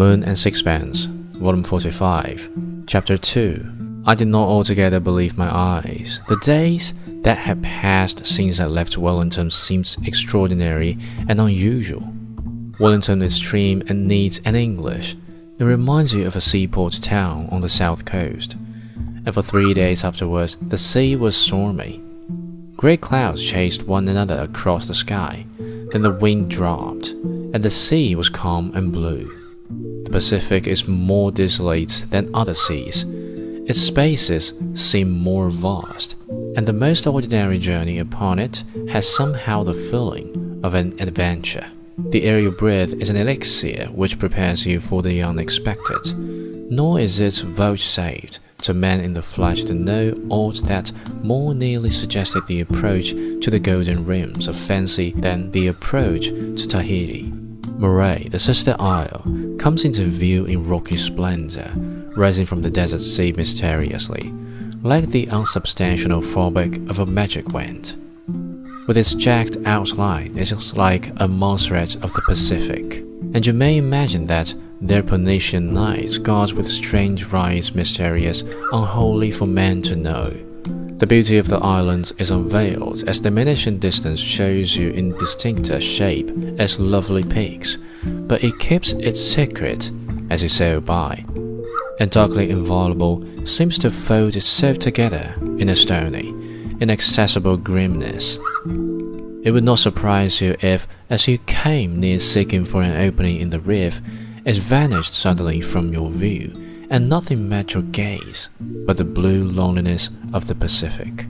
Moon and Sixpence, Volume 45, Chapter 2. I did not altogether believe my eyes. The days that had passed since I left Wellington seemed extraordinary and unusual. Wellington is trim and neat and English. It reminds you of a seaport town on the south coast. And for three days afterwards, the sea was stormy. Great clouds chased one another across the sky. Then the wind dropped, and the sea was calm and blue. The Pacific is more desolate than other seas. Its spaces seem more vast, and the most ordinary journey upon it has somehow the feeling of an adventure. The air you breathe is an elixir which prepares you for the unexpected, nor is it vouchsafed to man in the flesh to know aught that more nearly suggested the approach to the golden rims of fancy than the approach to Tahiti. Murea, the sister isle, comes into view in rocky splendor, rising from the desert sea mysteriously, like the unsubstantial fabric of a magic wand. With its jagged outline, it is like a Montserrat of the Pacific, and you may imagine that there Polynesian knights guard with strange rites mysterious, unholy for man to know. The beauty of the islands is unveiled as diminishing distance shows you indistincter shape as lovely peaks, but it keeps its secret as you sail by, and darkly inviolable seems to fold itself together in a stony, inaccessible grimness. It would not surprise you if, as you came near seeking for an opening in the reef, it vanished suddenly from your view and nothing met your gaze but the blue loneliness of the Pacific.